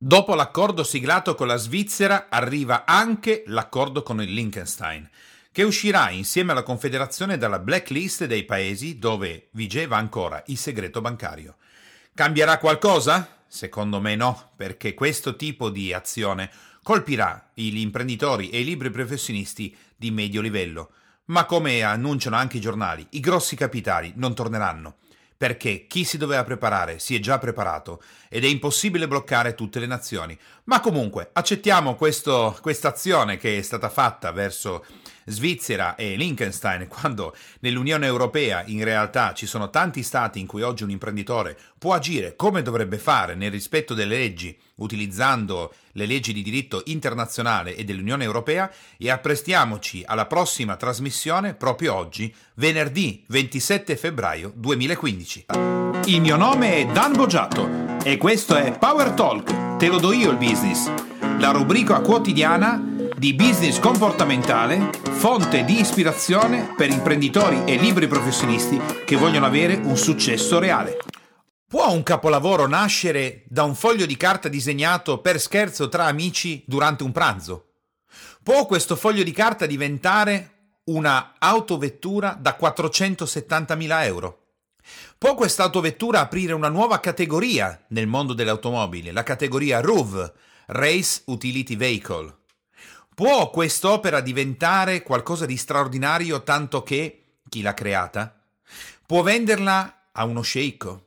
Dopo l'accordo siglato con la Svizzera arriva anche l'accordo con il Liechtenstein, che uscirà insieme alla Confederazione dalla blacklist dei paesi dove vigeva ancora il segreto bancario. Cambierà qualcosa? Secondo me no, perché questo tipo di azione colpirà gli imprenditori e i libri professionisti di medio livello. Ma come annunciano anche i giornali, i grossi capitali non torneranno perché chi si doveva preparare si è già preparato ed è impossibile bloccare tutte le nazioni. Ma comunque accettiamo questa azione che è stata fatta verso Svizzera e Liechtenstein, quando nell'Unione Europea in realtà ci sono tanti stati in cui oggi un imprenditore può agire come dovrebbe fare nel rispetto delle leggi, utilizzando le leggi di diritto internazionale e dell'Unione Europea, e apprestiamoci alla prossima trasmissione proprio oggi, venerdì 27 febbraio 2015. Il mio nome è Dan Boggiato e questo è Power Talk, te lo do io il business, la rubrica quotidiana di business comportamentale, fonte di ispirazione per imprenditori e libri professionisti che vogliono avere un successo reale. Può un capolavoro nascere da un foglio di carta disegnato per scherzo tra amici durante un pranzo? Può questo foglio di carta diventare una autovettura da 470.000 euro? Può questa autovettura aprire una nuova categoria nel mondo delle automobili, la categoria RUV, Race Utility Vehicle? Può quest'opera diventare qualcosa di straordinario tanto che chi l'ha creata può venderla a uno sceicco?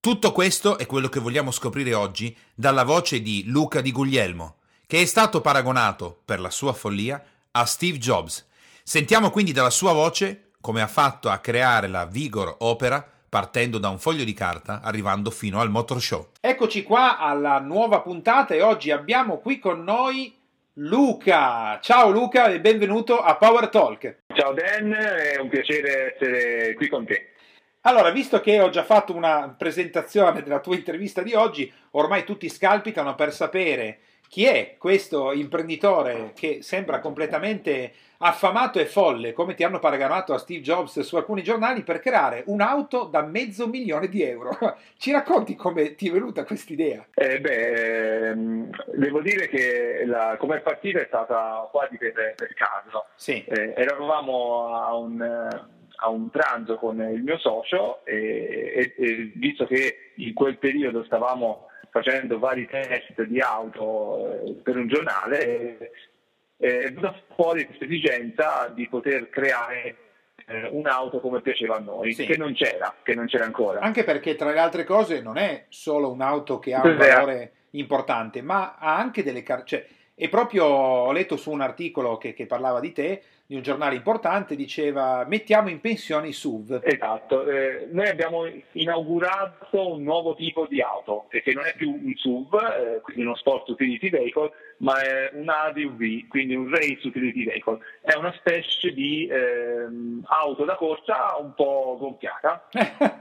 Tutto questo è quello che vogliamo scoprire oggi dalla voce di Luca Di Guglielmo, che è stato paragonato per la sua follia a Steve Jobs. Sentiamo quindi dalla sua voce come ha fatto a creare la Vigor Opera partendo da un foglio di carta arrivando fino al Motor Show. Eccoci qua alla nuova puntata e oggi abbiamo qui con noi Luca. Ciao Luca e benvenuto a Power Talk. Ciao Dan, è un piacere essere qui con te. Allora, visto che ho già fatto una presentazione della tua intervista di oggi, ormai tutti scalpitano per sapere chi è questo imprenditore che sembra completamente affamato e folle, come ti hanno paragonato a Steve Jobs su alcuni giornali, per creare un'auto da mezzo milione di euro. Ci racconti come ti è venuta questa idea? Eh beh, ehm, devo dire che la, come partita è stata quasi per, per caso. Sì. Eh, eravamo a un, a un, pranzo con il mio socio e, e, e visto che in quel periodo stavamo facendo vari test di auto eh, per un giornale, è venuta fuori questa esigenza di poter creare eh, un'auto come piaceva a noi, sì. che non c'era, che non c'era ancora. Anche perché tra le altre cose non è solo un'auto che ha un valore importante, ma ha anche delle carte. Cioè, e proprio ho letto su un articolo che, che parlava di te, di un giornale importante, diceva mettiamo in pensione i SUV. Esatto, eh, noi abbiamo inaugurato un nuovo tipo di auto, che non è più un SUV, eh, quindi uno sport utility vehicle, ma è un ADUV, quindi un race utility vehicle. È una specie di eh, auto da corsa un po' gonfiata,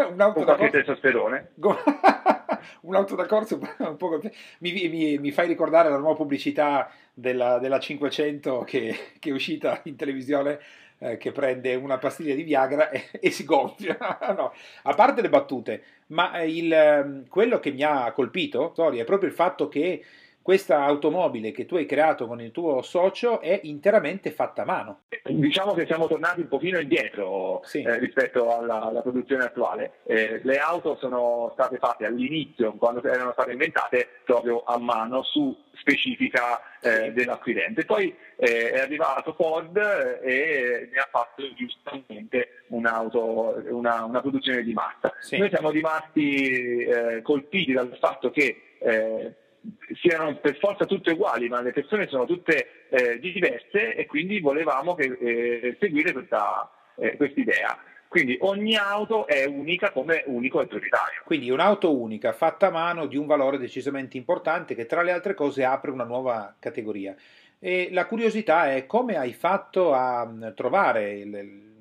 un'auto con da qualche testosterone. un'auto da corsa un po'. Mi, mi, mi fai ricordare la nuova pubblicità della, della 500 che, che, è uscita in televisione eh, che prende una pastiglia di Viagra e, e si gonfia. no, a parte le battute, ma il, ehm, quello che mi ha colpito, Tori, è proprio il fatto che questa automobile che tu hai creato con il tuo socio è interamente fatta a mano. Diciamo che siamo tornati un pochino indietro sì. eh, rispetto alla, alla, produzione attuale. Eh, le auto sono state fatte all'inizio, quando erano state inventate, proprio a mano su specifica eh, sì. dell'acquirente. Poi eh, è arrivato Ford e ne ha fatto giustamente un'auto, una, una produzione di massa. Sì. Noi siamo rimasti eh, colpiti dal fatto che eh, siano per forza tutte uguali, ma le persone sono tutte eh, diverse e quindi volevamo che, eh, seguire questa eh, idea. Quindi ogni auto è unica come unico e prioritario. Quindi un'auto unica, fatta a mano, di un valore decisamente importante che tra le altre cose apre una nuova categoria. E la curiosità è come hai fatto a trovare il,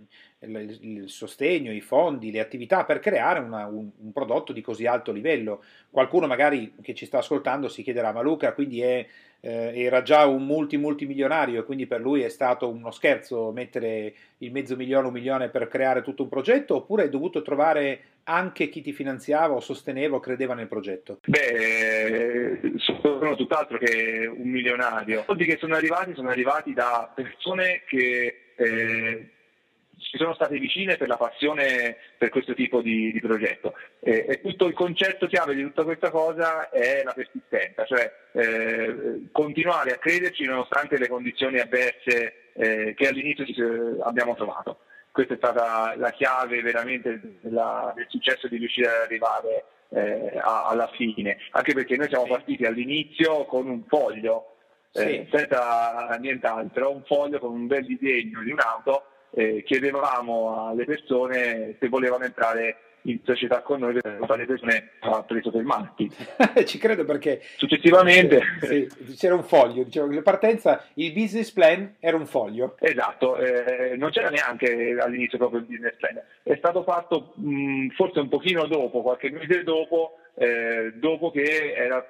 il, sostegno, i fondi, le attività per creare una, un, un, prodotto di così alto livello. Qualcuno magari che ci sta ascoltando si chiederà, ma Luca quindi è, eh, era già un multi multimilionario e quindi per lui è stato uno scherzo mettere il mezzo milione, un milione per creare tutto un progetto oppure hai dovuto trovare anche chi ti finanziava o sosteneva o credeva nel progetto? Beh, sono tutt'altro che un milionario. Quelli che sono arrivati sono arrivati da persone che eh, ci sono state vicine per la passione per questo tipo di, di progetto. Eh, e tutto il concetto chiave di tutta questa cosa è la persistenza, cioè eh, continuare a crederci nonostante le condizioni avverse eh, che all'inizio abbiamo trovato. Questa è stata la chiave veramente della, del successo di riuscire ad arrivare eh, alla fine, anche perché noi siamo partiti all'inizio con un foglio eh, sì. senza nient'altro, un foglio con un bel disegno di un'auto, eh, chiedevamo alle persone se volevano entrare in società con noi per fare le persone ha preso per matti. Ci credo perché successivamente sì, c'era un foglio, dicevo che la partenza, il business plan era un foglio. Esatto, eh, non c'era neanche all'inizio proprio il business plan, è stato fatto mh, forse un pochino dopo, qualche mese dopo, eh, dopo che era,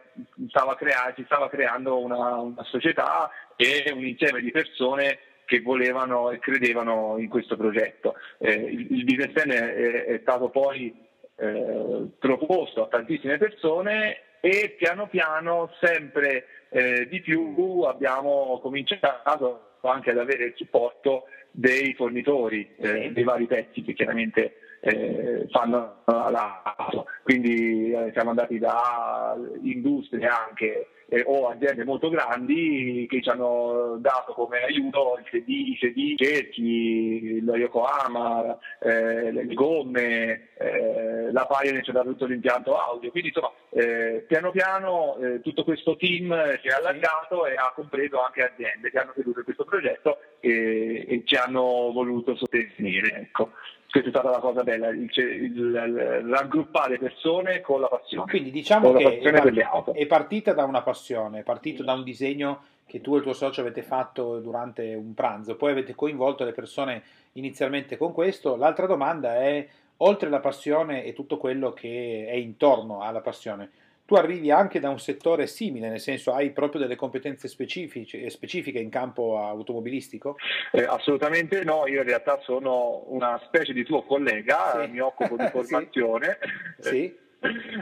stava crea- si stava creando una, una società e un insieme di persone che volevano e credevano in questo progetto. Eh, il, il business plan è, è stato poi eh, proposto a tantissime persone e piano piano sempre eh, di più abbiamo cominciato anche ad avere il supporto dei fornitori eh, dei vari pezzi che chiaramente eh, fanno l'auto. Quindi eh, siamo andati da industrie anche eh, o aziende molto grandi che ci hanno dato come aiuto il CD, i CD, i cerchi, lo Yokohama, eh, le gomme, eh, la Pioneer ci ha dato tutto l'impianto audio. Quindi insomma, eh, piano piano tutto questo team si è allargato e ha compreso anche aziende che hanno creduto in questo progetto e, e ci hanno voluto sostenere. Ecco questa è stata la cosa bella, il, il, il, raggruppare persone con la passione. Quindi diciamo che è, part- è, partita da una passione, è partito da un disegno che tu e il tuo socio avete fatto durante un pranzo, poi avete coinvolto le persone inizialmente con questo. L'altra domanda è, oltre la passione e tutto quello che è intorno alla passione, tu arrivi anche da un settore simile, nel senso hai proprio delle competenze specifiche in campo automobilistico? Eh, assolutamente no, io in realtà sono una specie di tuo collega, sì. mi occupo di formazione. sì.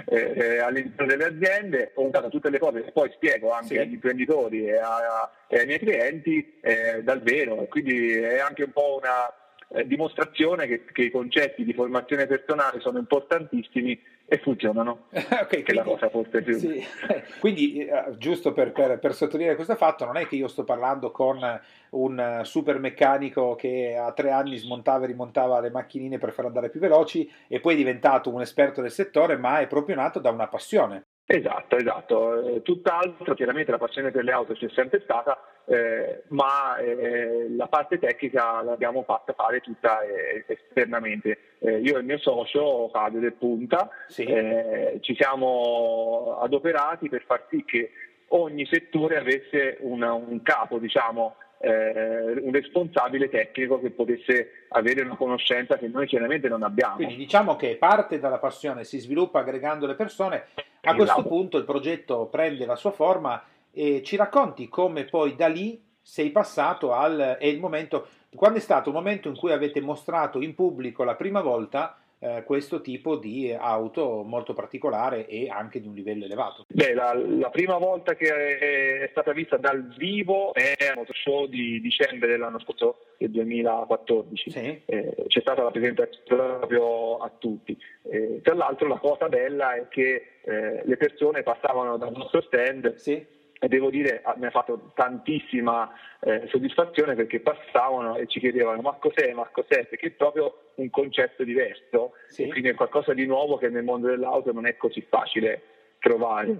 Eh, eh, all'interno delle aziende, ho usato tutte le cose che poi spiego anche sì. agli imprenditori e, a, e, ai miei clienti eh, dal vero, quindi è anche un po' una eh, dimostrazione che, che, i concetti di formazione personale sono importantissimi e funzionano. okay, che quindi, la cosa forse più. Sì. quindi, eh, giusto per, per, per, sottolineare questo fatto, non è che io sto parlando con un super meccanico che a tre anni smontava e rimontava le macchinine per far andare più veloci e poi è diventato un esperto del settore, ma è proprio nato da una passione. Esatto, esatto. Eh, tutt'altro, chiaramente la passione per le auto c'è sempre stata, eh, ma eh, la parte tecnica l'abbiamo fatta fare tutta eh, esternamente. Eh, io e il mio socio, Fabio Del Punta, sì. Eh, ci siamo adoperati per far sì che ogni settore avesse una, un capo, diciamo, eh, un responsabile tecnico che potesse avere una conoscenza che noi chiaramente non abbiamo. Quindi diciamo che parte dalla passione, si sviluppa aggregando le persone, a questo punto il progetto prende la sua forma e ci racconti come poi da lì sei passato al è il momento quando è stato il momento in cui avete mostrato in pubblico la prima volta eh, questo tipo di auto molto particolare e anche di un livello elevato? Beh, la, la prima volta che è stata vista dal vivo è al Motor Show di dicembre dell'anno scorso, del 2014. Sì. Eh, c'è stata la presentazione proprio a tutti. Eh, tra l'altro la cosa bella è che eh, le persone passavano dal nostro stand sì e devo dire mi ha fatto tantissima eh, soddisfazione perché passavano e ci chiedevano ma cos'è, ma cos'è, perché è proprio un concetto diverso sì. e quindi è qualcosa di nuovo che nel mondo dell'auto non è così facile trovare,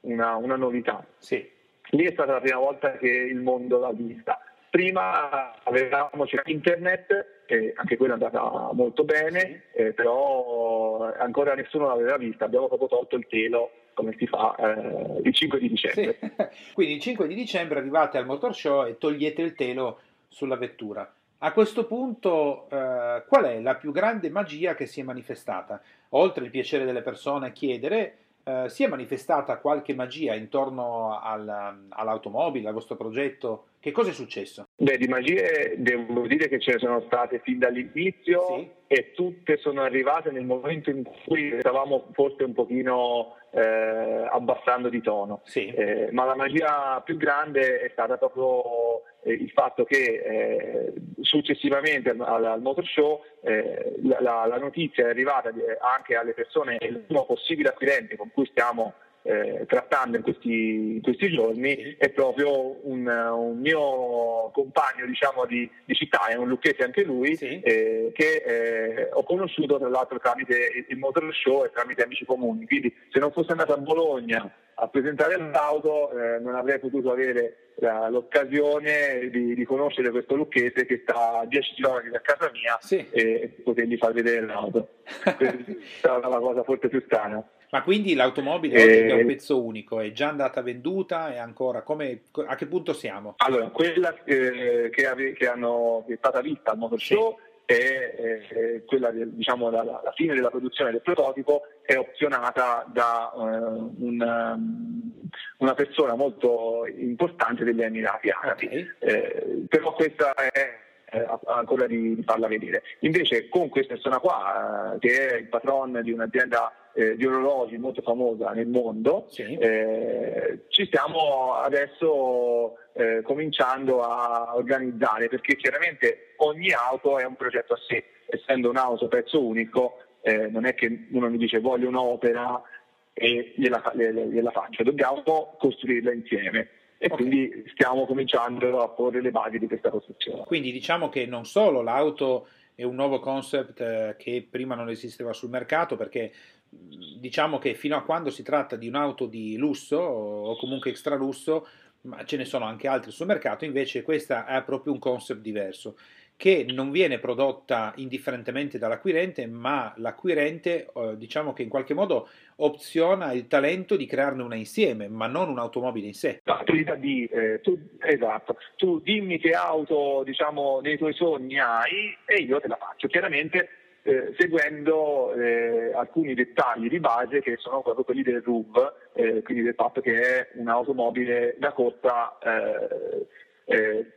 una, una novità. Sì. Lì è stata la prima volta che il mondo l'ha vista. Prima avevamo internet, e anche quella è andata molto bene, eh, però ancora nessuno l'aveva vista, abbiamo proprio tolto il telo come si fa eh, il 5 di dicembre. Sì. Quindi il 5 di dicembre arrivate al Motor Show e togliete il telo sulla vettura. A questo punto, eh, qual è la più grande magia che si è manifestata? Oltre il piacere delle persone a chiedere, eh, si è manifestata qualche magia intorno al, all'automobile, al vostro progetto? Che cosa è successo? Beh, di magie devo dire che ce ne sono state fin dall'inizio sì. e tutte sono arrivate nel momento in cui stavamo forse un pochino eh, abbassando di tono. Sì. Eh, ma la magia più grande è stata proprio eh, il fatto che eh, successivamente al, al Motor Show eh, la, la, notizia è arrivata anche alle persone, il primo possibile acquirente con cui stiamo eh, trattando in questi, in questi, giorni è proprio un, un mio compagno diciamo, di, di, città, è un lucchese anche lui, sì. eh, che eh, ho conosciuto tra l'altro tramite il Motor Show e tramite amici comuni. Quindi se non fosse andato a Bologna a presentare l'auto eh, non avrei potuto avere la, l'occasione di, di, conoscere questo lucchese che sta a 10 km da casa mia sì. e potergli far vedere l'auto. Questa è la cosa forse più strana. Ma quindi l'automobile eh, è un pezzo unico, è già andata venduta e ancora come, a che punto siamo? Allora, quella eh, che, ave, che, hanno, che, è stata vista al Motor Show sì. è, è, quella, diciamo, la, la, fine della produzione del prototipo è opzionata da uh, un, um, una persona molto importante degli Emirati Arabi. Okay. Eh, però questa è ancora di, di, farla vedere. Invece con questa persona qua, eh, che è il patron di un'azienda eh, di orologi molto famosa nel mondo, sì. eh, ci stiamo adesso eh, cominciando a organizzare perché chiaramente ogni auto è un progetto a sé, essendo un'auto pezzo unico eh, non è che uno mi dice voglio un'opera e gliela, gliela faccio, dobbiamo costruirla insieme e okay. quindi stiamo cominciando a porre le basi di questa costruzione. Quindi diciamo che non solo l'auto è un nuovo concept che prima non esisteva sul mercato perché diciamo che fino a quando si tratta di un'auto di lusso o comunque extra lusso, ma ce ne sono anche altri sul mercato, invece questa è proprio un concept diverso che non viene prodotta indifferentemente dall'acquirente, ma l'acquirente eh, diciamo che in qualche modo opziona il talento di crearne una insieme, ma non un'automobile in sé. L'autorità di, eh, tu, esatto, tu dimmi che auto diciamo, nei tuoi sogni hai e io te la faccio. Chiaramente eh, seguendo eh, alcuni dettagli di base che sono proprio quelli del RUV, eh, quindi del fatto che è un'automobile da corsa eh,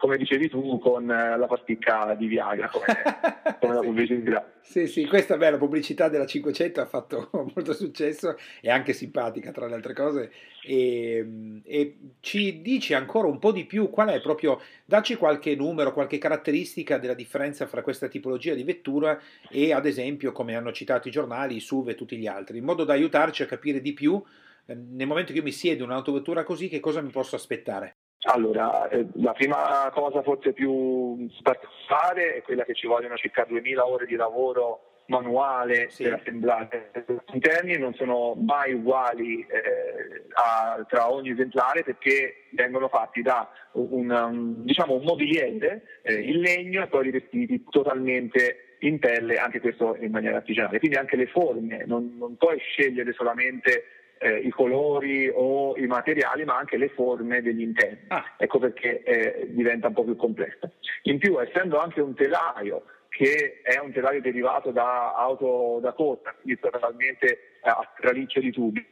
come dicevi tu, con eh, la pasticca di Viagra, come, come la pubblicità. Sì, sì, questa bella pubblicità della 500 ha fatto molto successo e anche simpatica, tra le altre cose. E, e, ci dici ancora un po' di più qual è proprio, dacci qualche numero, qualche caratteristica della differenza fra questa tipologia di vettura e ad esempio, come hanno citato i giornali, i SUV e tutti gli altri, in modo da aiutarci a capire di più eh, nel momento che io mi siedo in un'autovettura così, che cosa mi posso aspettare? Allora, eh, la prima cosa forse più particolare è quella che ci vogliono circa 2000 ore di lavoro manuale sì. per assemblare gli interni, non sono mai uguali eh, a, tra ogni esemplare perché vengono fatti da un, un, diciamo un mobiliere eh, in legno e poi rivestiti totalmente in pelle, anche questo in maniera artigianale. Quindi anche le forme, non, non puoi scegliere solamente eh, i colori o i materiali, ma anche le forme degli interni. Ah. Ecco perché eh, diventa un po' più complessa. In più, essendo anche un telaio che è un telaio derivato da auto da corsa, quindi totalmente a traliccio di tubi,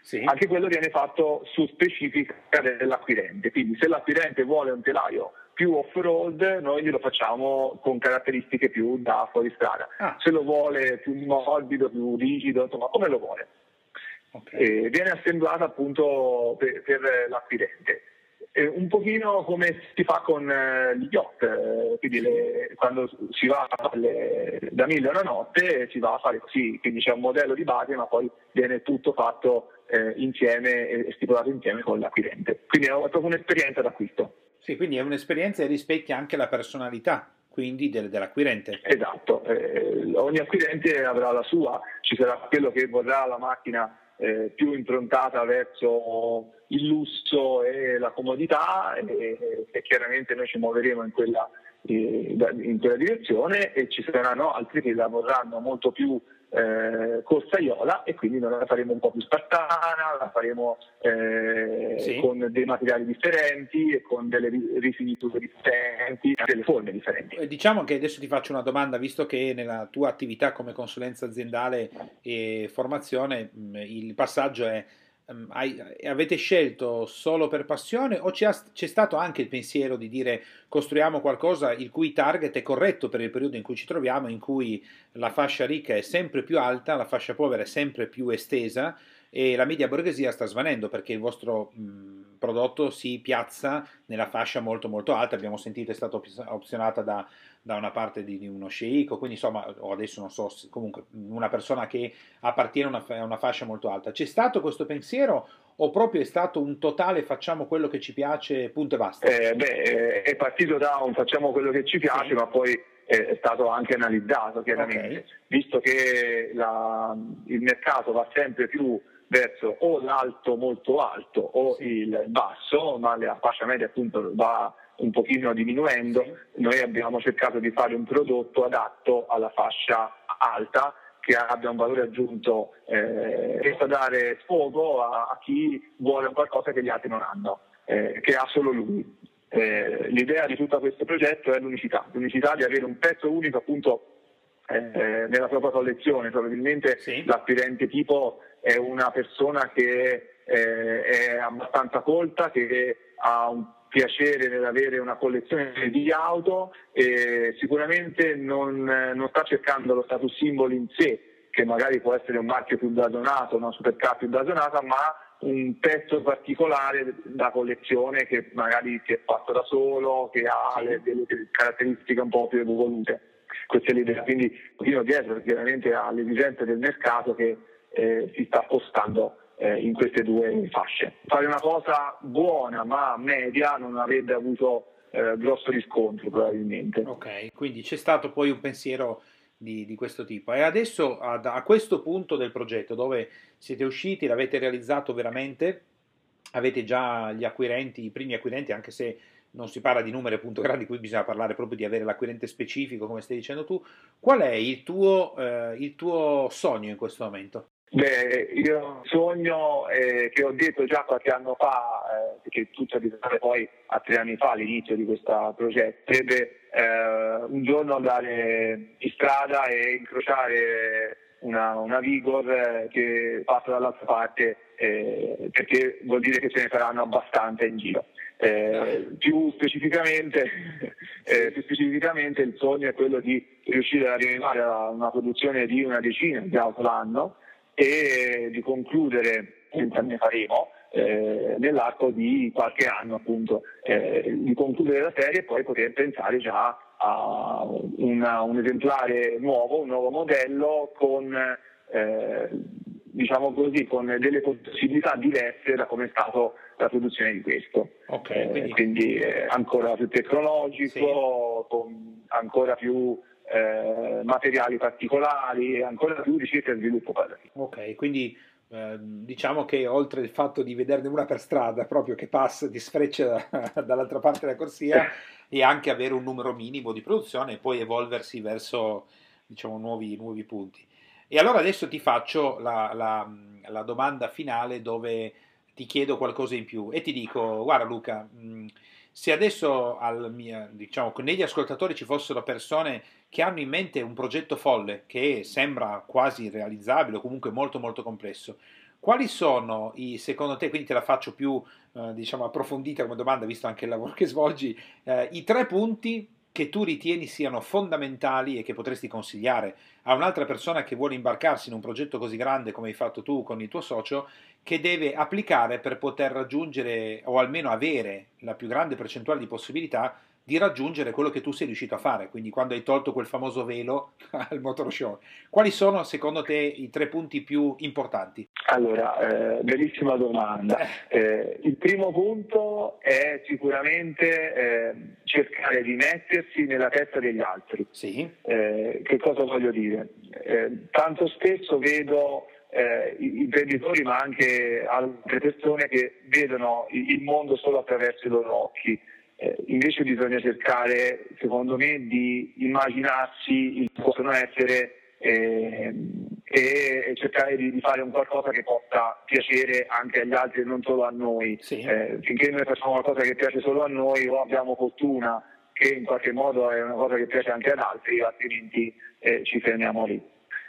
sì. anche quello viene fatto su specifica dell'acquirente. Quindi se l'acquirente vuole un telaio più off-road, noi glielo facciamo con caratteristiche più da fuoristrada. Ah. Se lo vuole più morbido, più rigido, insomma, come lo vuole. Okay. viene assemblata appunto per, per l'acquirente. Eh, un pochino come si fa con eh, gli yacht, eh, quindi le, quando si va le, da mille a una notte si va a fare così, quindi c'è un modello di base ma poi viene tutto fatto eh, insieme e stipulato insieme con l'acquirente. Quindi è proprio un'esperienza d'acquisto. Sì, quindi è un'esperienza e rispecchia anche la personalità quindi del, dell'acquirente. Esatto, eh, ogni acquirente avrà la sua, ci sarà quello che vorrà la macchina eh, più improntata verso il lusso e la comodità e, e chiaramente noi ci muoveremo in quella, eh, in quella, direzione e ci saranno altri che la vorranno molto più eh, corsaiola e quindi noi la faremo un po' più spartana, la faremo eh, sì. con dei materiali differenti e con delle rifiniture differenti, delle forme differenti. Eh, diciamo che adesso ti faccio una domanda, visto che nella tua attività come consulenza aziendale e formazione il passaggio è um, hai, avete scelto solo per passione o c'è, c'è, stato anche il pensiero di dire costruiamo qualcosa il cui target è corretto per il periodo in cui ci troviamo, in cui la fascia ricca è sempre più alta, la fascia povera è sempre più estesa e la media borghesia sta svanendo perché il vostro mh, prodotto si piazza nella fascia molto molto alta, abbiamo sentito è stata opzionata da da una parte di, di uno sceicco, quindi insomma, o adesso non so, comunque una persona che appartiene a una, una, fascia molto alta. C'è stato questo pensiero o proprio è stato un totale facciamo quello che ci piace, punto e basta? Eh, beh, è partito da un facciamo quello che ci piace, sì. ma poi è stato anche analizzato chiaramente, okay. visto che la, il mercato va sempre più verso o l'alto molto alto o sì. il basso, ma la fascia media appunto va un pochino diminuendo, noi abbiamo cercato di fare un prodotto adatto alla fascia alta che abbia un valore aggiunto eh, che sa dare sfogo a, a, chi vuole qualcosa che gli altri non hanno, eh, che ha solo lui. Eh, l'idea di tutto questo progetto è l'unicità, l'unicità di avere un pezzo unico appunto eh, nella propria collezione. Probabilmente sì. l'aspirante tipo è una persona che eh, è abbastanza colta, che ha un piacere nell'avere una collezione di auto e sicuramente non, non, sta cercando lo status symbol in sé, che magari può essere un marchio più blasonato, una supercar più blasonata, ma un pezzo particolare da collezione che magari si è fatto da solo, che ha le, delle caratteristiche un po' più evolute. Questa è l'idea, quindi io dietro chiaramente alle esigenze del mercato che eh, si sta spostando eh, in queste due fasce. Fare una cosa buona ma media non avrebbe avuto eh, grosso riscontro probabilmente. Ok, quindi c'è stato poi un pensiero di, di questo tipo. E adesso a, a questo punto del progetto dove siete usciti, l'avete realizzato veramente, avete già gli acquirenti, i primi acquirenti, anche se non si parla di numeri appunto grandi, qui bisogna parlare proprio di avere l'acquirente specifico, come stai dicendo tu. Qual è il tuo, eh, il tuo sogno in questo momento? Beh, io sogno eh, che ho detto già qualche anno fa, eh, che tutto è risalente poi a tre anni fa all'inizio di questo progetto, sarebbe eh, un giorno andare in strada e incrociare una, una Vigor eh, che passa dall'altra parte eh, perché vuol dire che ce ne saranno abbastanza in giro. Eh, più, specificamente, eh, più, specificamente, il sogno è quello di riuscire ad arrivare a una produzione di una decina di auto l'anno e di concludere, ne faremo, eh, nell'arco di qualche anno appunto, eh, di concludere la serie e poi poter pensare già a una, un esemplare nuovo, un nuovo modello con, eh, diciamo così, con delle possibilità diverse da come è stata la produzione di questo. Okay, quindi, quindi ancora più tecnologico, sì. ancora più eh, materiali particolari e ancora più ricerca e sviluppo poi Ok, quindi eh, diciamo che oltre il fatto di vederne una per strada proprio che passa, di sfreccia dall'altra parte della corsia e anche avere un numero minimo di produzione e poi evolversi verso diciamo nuovi, nuovi punti. E allora adesso ti faccio la, la, la domanda finale dove ti chiedo qualcosa in più e ti dico, guarda Luca, se adesso mia, diciamo, negli ascoltatori ci fossero persone che hanno in mente un progetto folle che sembra quasi irrealizzabile o comunque molto molto complesso, quali sono i, secondo te, quindi te la faccio più eh, diciamo, approfondita come domanda, visto anche il lavoro che svolgi, eh, i tre punti che tu ritieni siano fondamentali e che potresti consigliare a un'altra persona che vuole imbarcarsi in un progetto così grande come hai fatto tu con il tuo socio che deve applicare per poter raggiungere o almeno avere la più grande percentuale di possibilità di raggiungere quello che tu sei riuscito a fare, quindi quando hai tolto quel famoso velo al motor show. Quali sono secondo te i tre punti più importanti? Allora, eh, bellissima domanda. Eh. eh, il primo punto è sicuramente eh, cercare di mettersi nella testa degli altri. Sì. Eh, che cosa voglio dire? Eh, tanto spesso vedo eh, imprenditori ma anche altre persone che vedono il mondo solo attraverso i loro occhi. Eh, invece bisogna cercare, secondo me, di immaginarsi il che possono essere eh, e, cercare di, di, fare un qualcosa che possa piacere anche agli altri e non solo a noi. Sì. Eh, finché noi facciamo qualcosa che piace solo a noi o abbiamo fortuna che in qualche modo è una cosa che piace anche ad altri, altrimenti eh, ci fermiamo lì.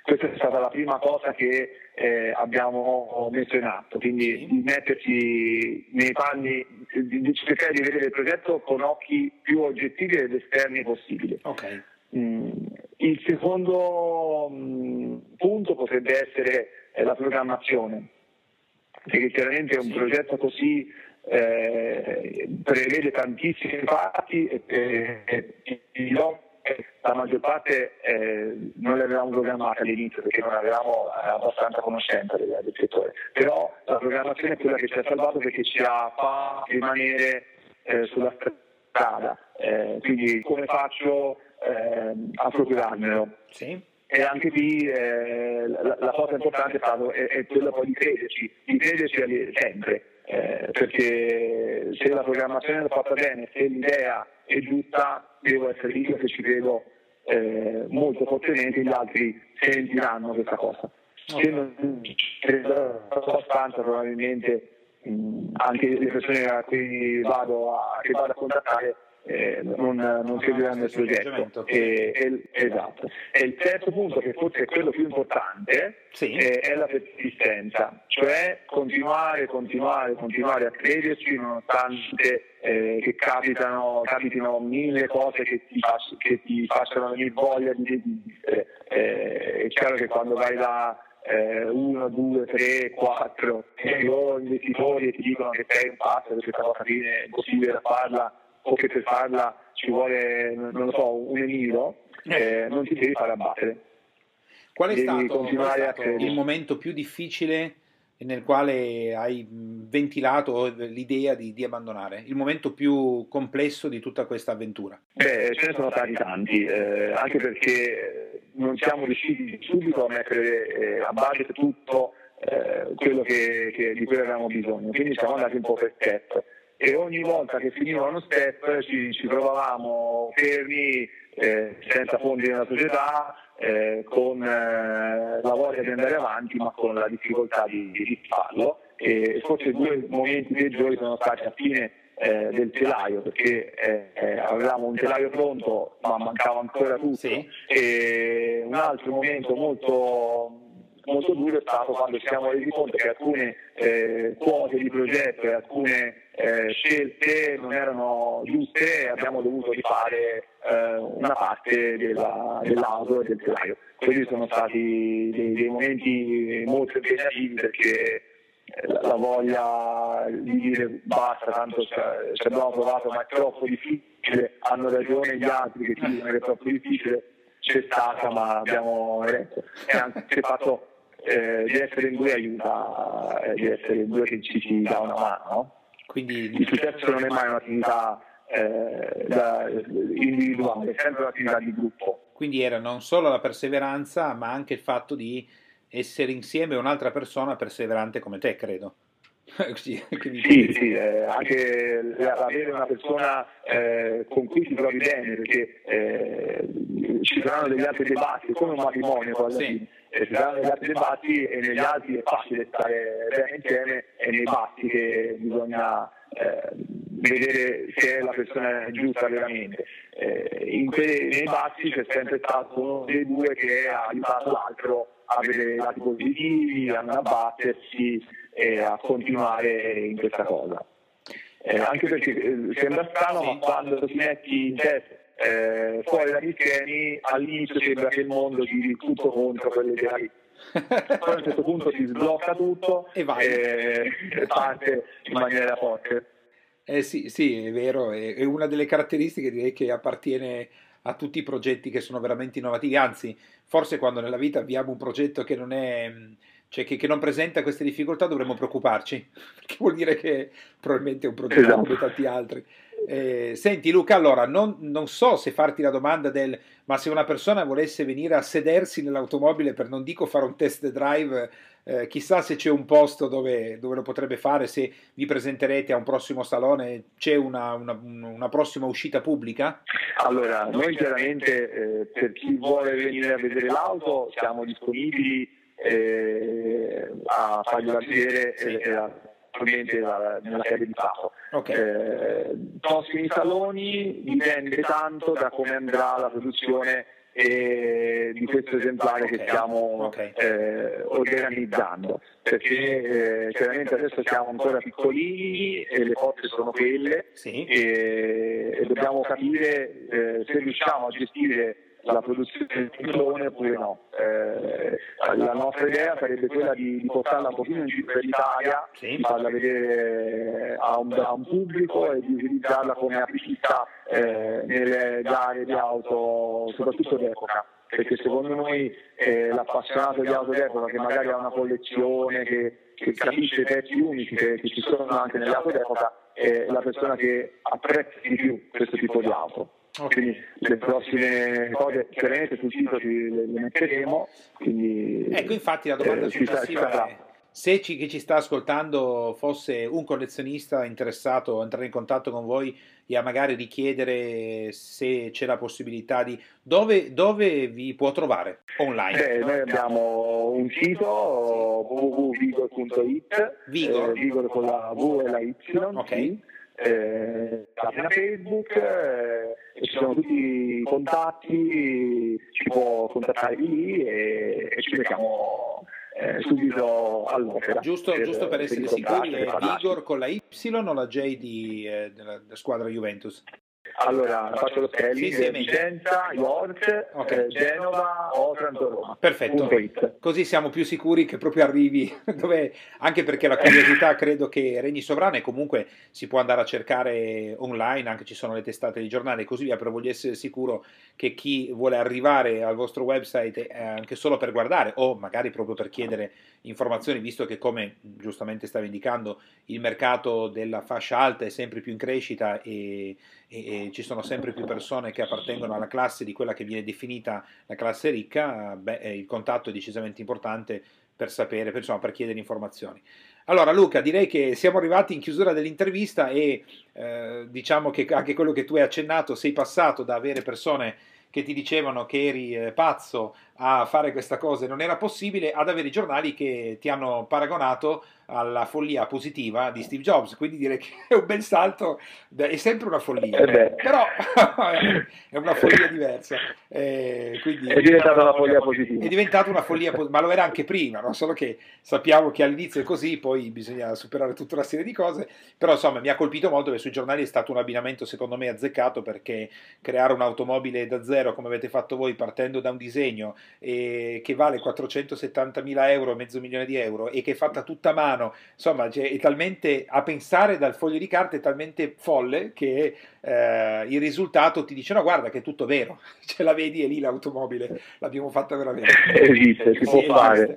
Questa è stata la prima cosa che eh, abbiamo messo in atto, quindi sì. di metterci nei panni, di cercare di vedere il progetto con occhi più oggettivi ed esterni possibili. Okay. Mm, il secondo mm, punto potrebbe essere eh, la programmazione, perché chiaramente è un progetto così eh, prevede tantissimi fatti e, e, e la maggior parte eh, non le avevamo programmate all'inizio perché non avevamo eh, abbastanza conoscenza del, del, settore, però la programmazione è quella che ci ha salvato perché ci ha fatto rimanere eh, sulla strada, eh, quindi come faccio eh, a procurarmelo. Sì. E anche lì eh, la, la, cosa importante è, è, è quella poi di crederci, di crederci sempre, eh, perché se la programmazione è fatta bene, se l'idea è giusta, devo essere io che ci credo eh, molto fortemente, gli altri sentiranno questa cosa. Se non credo abbastanza probabilmente mh, anche le persone a cui vado a, che vado a contattare eh, non, non seguiranno il progetto. E, e, esatto. E il terzo punto, che forse è quello più importante, sì. eh, è la persistenza, cioè continuare, continuare, continuare a crederci nonostante eh, che capitano, capitino mille cose che ti, che ti facciano venire voglia di desistere. Eh, è chiaro che quando vai da eh, uno, due, tre, quattro investitori e ti dicono che sei un pazzo perché questa cosa è impossibile da farla o che per farla ci vuole, non lo so, un emiro, eh, non ti devi fare abbattere. Qual è devi stato, qual è stato il momento più difficile nel quale hai ventilato l'idea di, di, abbandonare? Il momento più complesso di tutta questa avventura? Beh, ce ne sono stati tanti, eh, anche perché non siamo riusciti subito a mettere eh, a budget tutto eh, quello che, che, di cui avevamo bisogno, quindi siamo andati un po' per step e ogni volta che finiva uno step ci, ci trovavamo fermi eh, senza fondi nella società, eh, con eh, la voglia di andare avanti ma con la difficoltà di, di farlo e forse due momenti peggiori sono stati a fine eh, del telaio perché eh, eh, avevamo un telaio pronto ma mancava ancora tutto sì. e un altro momento molto molto duro è stato quando ci siamo resi conto che alcune eh, quote di progetto e alcune eh, scelte non erano giuste e abbiamo dovuto rifare eh, una parte della, dell'auto e del telaio. Quelli sono stati dei, dei momenti molto impegnativi perché eh, la voglia di dire basta, tanto ci abbiamo provato ma è troppo difficile, hanno ragione gli altri che dicono che è troppo difficile, c'è stata ma abbiamo retto e anche fatto eh, di essere in due aiuta, eh, di essere in due che ci si dà una mano. No? Quindi il successo non è mai un'attività eh, da, individuale, è sempre un'attività di gruppo. Quindi era non solo la perseveranza, ma anche il fatto di essere insieme a un'altra persona perseverante come te, credo. sì, sì, sì eh, anche avere una persona eh, con cui ti trovi bene, perché eh, ci saranno degli altri debatti, come un matrimonio sì si danno negli altri batti e negli altri è facile stare bene insieme e nei batti che bisogna eh, vedere se la persona è giusta veramente. Eh, que- nei batti c'è sempre stato uno dei due che ha aiutato l'altro a vedere i lati positivi, a non abbattersi e a continuare in questa cosa. Eh, anche perché eh, sembra strano, ma quando ti metti in testa eh, fuori dagli schemi all'inizio sembra che il mondo giri tutto contro quelle idee poi a un certo punto si sblocca tutto e, e parte in maniera forte. Eh sì, sì, è vero, è una delle caratteristiche direi che appartiene a tutti i progetti che sono veramente innovativi, anzi, forse quando nella vita abbiamo un progetto che non è cioè che, che, non presenta queste difficoltà dovremmo preoccuparci, perché vuol dire che probabilmente è un progetto esatto. come tanti altri. Eh, senti Luca, allora non, non, so se farti la domanda del ma se una persona volesse venire a sedersi nell'automobile per non dico fare un test drive, eh, chissà se c'è un posto dove, dove, lo potrebbe fare, se vi presenterete a un prossimo salone, c'è una, una, una prossima uscita pubblica? Allora, noi chiaramente eh, per chi vuole venire a vedere l'auto siamo disponibili eh, a fargliela vedere sì. probabilmente nella sede di Paco. Okay. Eh, prossimi saloni dipende tanto da come andrà la produzione e di questo esemplare che stiamo okay. eh, organizzando perché eh, chiaramente adesso siamo ancora piccolini e le forze sono quelle sì. e, e, dobbiamo capire eh, se riusciamo a gestire la produzione del pillone oppure no. Eh, la nostra idea sarebbe quella di, di, portarla un pochino in giro per l'Italia, sì. farla vedere a un, a un, pubblico e di utilizzarla come apripista eh, nelle gare di auto, soprattutto d'epoca perché secondo noi eh, l'appassionato di auto d'epoca che magari ha una collezione, che, che capisce i pezzi unici che, che, ci sono anche nelle auto d'epoca, è la persona che apprezza di più questo tipo di auto. Okay. Quindi le prossime cose chiaramente sul sito le, le metteremo. Quindi, ecco, infatti la domanda eh, successiva è se ci, chi ci sta ascoltando fosse un collezionista interessato a entrare in contatto con voi e a magari richiedere se c'è la possibilità di... Dove, dove vi può trovare online? Beh, noi abbiamo un sito www.vigor.it Vigor? Eh, Vigor con la V e la Y. Ok. Sì eh, pagina Facebook eh, ci sono tutti i contatti, ci può contattare lì e, e ci mettiamo eh, subito all'opera. Giusto per, giusto per essere sicuri, è Vigor con la Y o la J di, eh, della, della squadra Juventus? Allora, faccio lo spelling, sì, Vicenza, York, okay. eh, Genova, Otranto, Roma. Perfetto, così siamo più sicuri che proprio arrivi, dove, anche perché la curiosità credo che regni sovrana e comunque si può andare a cercare online, anche ci sono le testate di giornale e così via, però voglio essere sicuro che chi vuole arrivare al vostro website eh, anche solo per guardare o magari proprio per chiedere informazioni, visto che come giustamente stava indicando il mercato della fascia alta è sempre più in crescita e e, e, ci sono sempre più persone che appartengono alla classe di quella che viene definita la classe ricca, beh, il contatto è decisamente importante per sapere, per, insomma, per chiedere informazioni. Allora Luca, direi che siamo arrivati in chiusura dell'intervista e eh, diciamo che anche quello che tu hai accennato, sei passato da avere persone che ti dicevano che eri eh, pazzo a fare questa cosa e non era possibile, ad avere i giornali che ti hanno paragonato alla follia positiva di Steve Jobs, quindi direi che è un bel salto, è sempre una follia, eh però è una follia diversa. Eh, quindi, è diventata una follia positiva. È diventata una follia positiva, ma lo era anche prima, no? solo che sappiamo che all'inizio è così, poi bisogna superare tutta una serie di cose, però insomma mi ha colpito molto che sui giornali è stato un abbinamento secondo me azzeccato perché creare un'automobile da zero come avete fatto voi partendo da un disegno eh, che vale 470 mila euro, mezzo milione di euro e che è fatta tutta a mano, insomma cioè, è talmente a pensare dal foglio di carta è talmente folle che eh, il risultato ti dice no guarda che è tutto vero, ce la vedi e lì l'automobile l'abbiamo fatta veramente. Esiste, si può fare.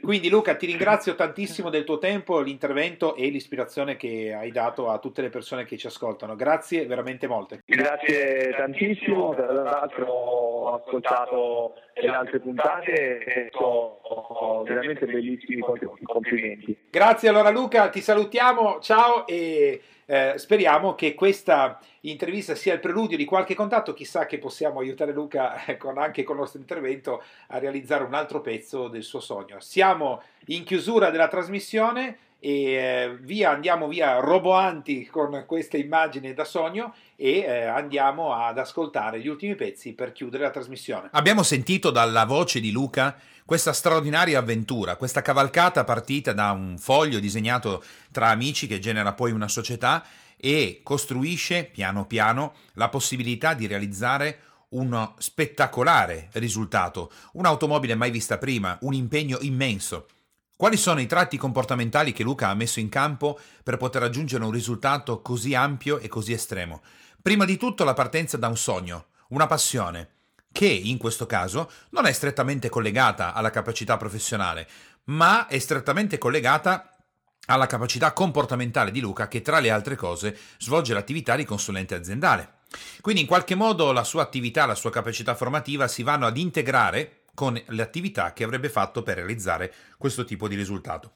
Quindi Luca ti ringrazio tantissimo del tuo tempo, l'intervento e l'ispirazione che hai dato a tutte le persone che ci ascoltano. Grazie veramente molte. Grazie tantissimo, tra l'altro ho ascoltato le altre puntate e sono veramente bellissimi complimenti. Grazie allora Luca, ti salutiamo, ciao e eh, speriamo che questa intervista sia il preludio di qualche contatto, chissà che possiamo aiutare Luca eh, con, anche con il nostro intervento a realizzare un altro pezzo del suo sogno. Siamo in chiusura della trasmissione e eh, via, andiamo via roboanti con questa immagine da sogno e eh, andiamo ad ascoltare gli ultimi pezzi per chiudere la trasmissione. Abbiamo sentito dalla voce di Luca questa straordinaria avventura, questa cavalcata partita da un foglio disegnato tra amici che genera poi una società e costruisce piano piano la possibilità di realizzare uno spettacolare risultato, un'automobile mai vista prima, un impegno immenso. Quali sono i tratti comportamentali che Luca ha messo in campo per poter raggiungere un risultato così ampio e così estremo? Prima di tutto la partenza da un sogno, una passione, che in questo caso non è strettamente collegata alla capacità professionale, ma è strettamente collegata alla capacità comportamentale di Luca che tra le altre cose svolge l'attività di consulente aziendale. Quindi in qualche modo la sua attività, la sua capacità formativa si vanno ad integrare con le attività che avrebbe fatto per realizzare questo tipo di risultato.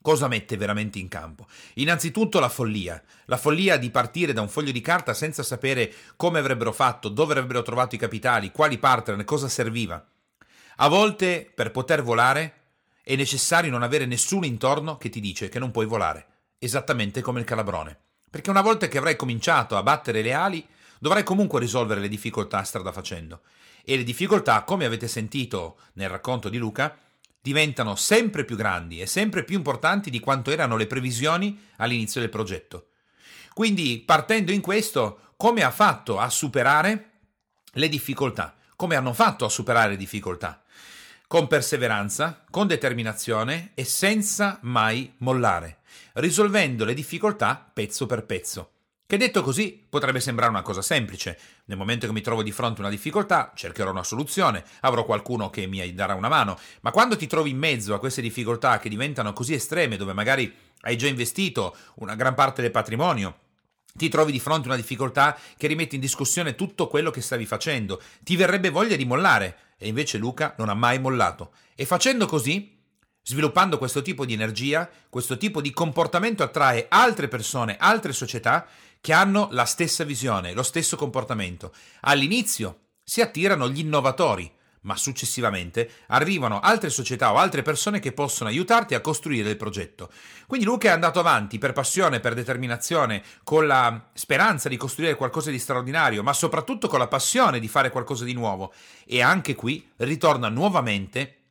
Cosa mette veramente in campo? Innanzitutto la follia, la follia di partire da un foglio di carta senza sapere come avrebbero fatto, dove avrebbero trovato i capitali, quali partner, cosa serviva. A volte, per poter volare, è necessario non avere nessuno intorno che ti dice che non puoi volare, esattamente come il calabrone. Perché una volta che avrai cominciato a battere le ali, dovrai comunque risolvere le difficoltà strada facendo. E le difficoltà, come avete sentito nel racconto di Luca, diventano sempre più grandi e sempre più importanti di quanto erano le previsioni all'inizio del progetto. Quindi, partendo in questo, come ha fatto a superare le difficoltà? Come hanno fatto a superare le difficoltà? Con perseveranza, con determinazione e senza mai mollare, risolvendo le difficoltà pezzo per pezzo. Che detto così potrebbe sembrare una cosa semplice. Nel momento che mi trovo di fronte a una difficoltà, cercherò una soluzione, avrò qualcuno che mi darà una mano, ma quando ti trovi in mezzo a queste difficoltà che diventano così estreme, dove magari hai già investito una gran parte del patrimonio, ti trovi di fronte a una difficoltà che rimette in discussione tutto quello che stavi facendo, ti verrebbe voglia di mollare, e invece Luca non ha mai mollato. E facendo così Sviluppando questo tipo di energia, questo tipo di comportamento attrae altre persone, altre società che hanno la stessa visione, lo stesso comportamento. All'inizio si attirano gli innovatori, ma successivamente arrivano altre società o altre persone che possono aiutarti a costruire il progetto. Quindi Luca è andato avanti per passione, per determinazione, con la speranza di costruire qualcosa di straordinario, ma soprattutto con la passione di fare qualcosa di nuovo. E anche qui ritorna nuovamente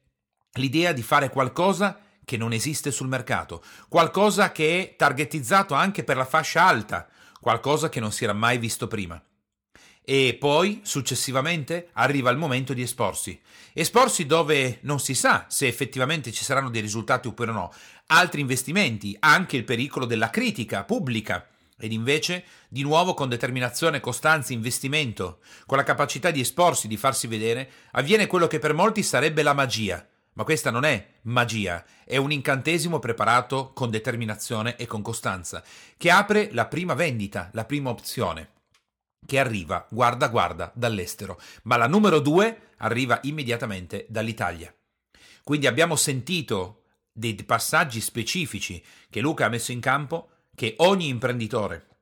l'idea di fare qualcosa che non esiste sul mercato, qualcosa che è targetizzato anche per la fascia alta, qualcosa che non si era mai visto prima. E poi, successivamente, arriva il momento di esporsi. Esporsi dove non si sa se effettivamente ci saranno dei risultati oppure no. Altri investimenti, anche il pericolo della critica pubblica. Ed invece, di nuovo con determinazione, costanza, investimento, con la capacità di esporsi, di farsi vedere, avviene quello che per molti sarebbe la magia. Ma questa non è magia, è un incantesimo preparato con determinazione e con costanza, che apre la prima vendita, la prima opzione, che arriva, guarda guarda, dall'estero, ma la numero due arriva immediatamente dall'Italia. Quindi abbiamo sentito dei passaggi specifici che Luca ha messo in campo che ogni imprenditore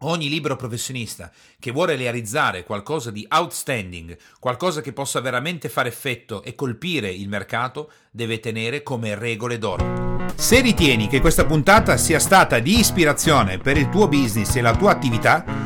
Ogni libero professionista che vuole realizzare qualcosa di outstanding, qualcosa che possa veramente fare effetto e colpire il mercato, deve tenere come regole d'oro. Se ritieni che questa puntata sia stata di ispirazione per il tuo business e la tua attività,